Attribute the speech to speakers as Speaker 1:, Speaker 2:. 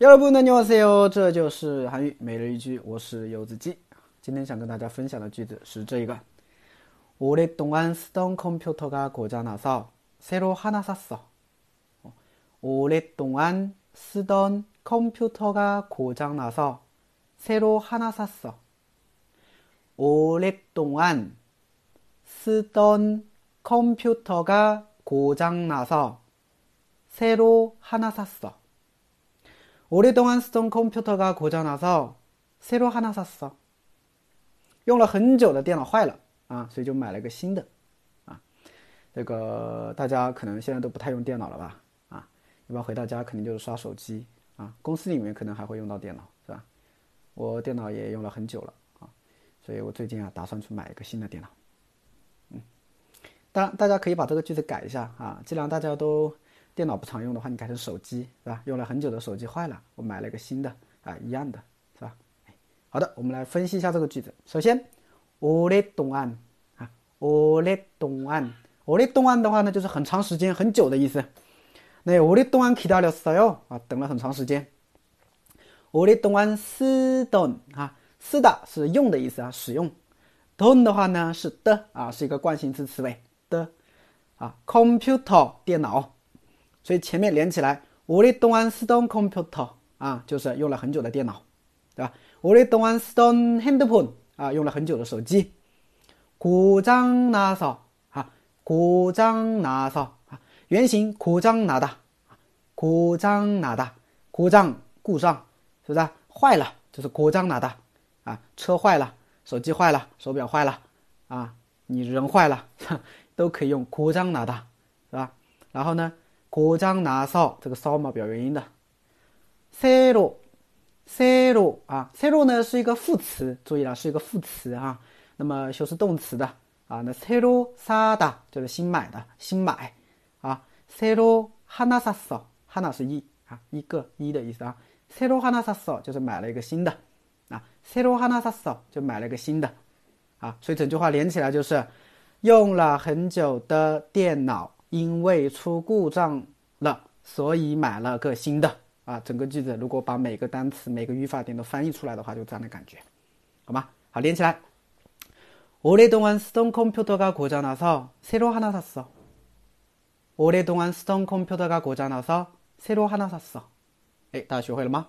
Speaker 1: 여러분안녕하세요，这就是韩语每日一句，我是柚子鸡。今天想跟大家分享的句子是这个：오랫동안쓰던컴퓨터가고장나서새로하나샀어오랫동안쓰던컴퓨터가고장나서새로하나샀어오랫동안쓰던컴퓨터가고장나서새로하나샀어 오랫동안쓰던컴퓨터가고장나서새로하나샀어用了很久的电脑坏了啊，所以就买了个新的啊。这个大家可能现在都不太用电脑了吧？啊，一般回到家肯定就是刷手机啊。公司里面可能还会用到电脑，是吧？我电脑也用了很久了啊，所以我最近啊打算去买一个新的电脑。嗯，当然大家可以把这个句子改一下啊，既然大家都。 电脑不常用的话，你改成手机是吧？用了很久的手机坏了，我买了一个新的啊，一样的是吧？好的，我们来分析一下这个句子。首先，오랫동안啊，오랫동 안， 오랫동안的话呢，就是很长时间、很久的意思。那오랫동안기다렸어 요， 啊，等了很长时间。오랫동안쓰던啊，쓰다是用的意思啊，使用。던的话呢是的啊，是一个惯性词词尾的啊。computer 电脑。 所以前面连起来，오랫동안쓰던컴퓨터啊，就是用了很久的电脑，对吧？오랫동안쓰던핸드폰啊，用了很久的手机。고장나서啊，고장나서啊，原型고장나 다， 고장나 다， 故障故障，是不是？坏了就是고장나 다， 啊，车坏了，手机坏了，手表坏了，啊，你人坏了，都可以用고장나 다， 是吧？然后呢？ 고장나서这个서嘛表原因的，새로새로啊，새로呢是一个副词，注意了是一个副词啊。那么修饰动词的啊，那새로사다就是新买的，新买啊。새로하나샀어하나是一啊，一个一的意思啊。새로하나샀어就是买了一个新的啊。새로하나샀어就买了一个新的啊。所以整句话连起来就是用了很久的电脑。 因为出故障了，所以买了个新的啊！整个句子如果把每个单词、每个语法点都翻译出来的话，就这样的感觉，好吗？好，连起来。오래동안쓰던컴퓨터가고장나서새로하나샀어오래동안쓰던컴퓨터가고장나서새로하나샀어哎，大家学会了吗？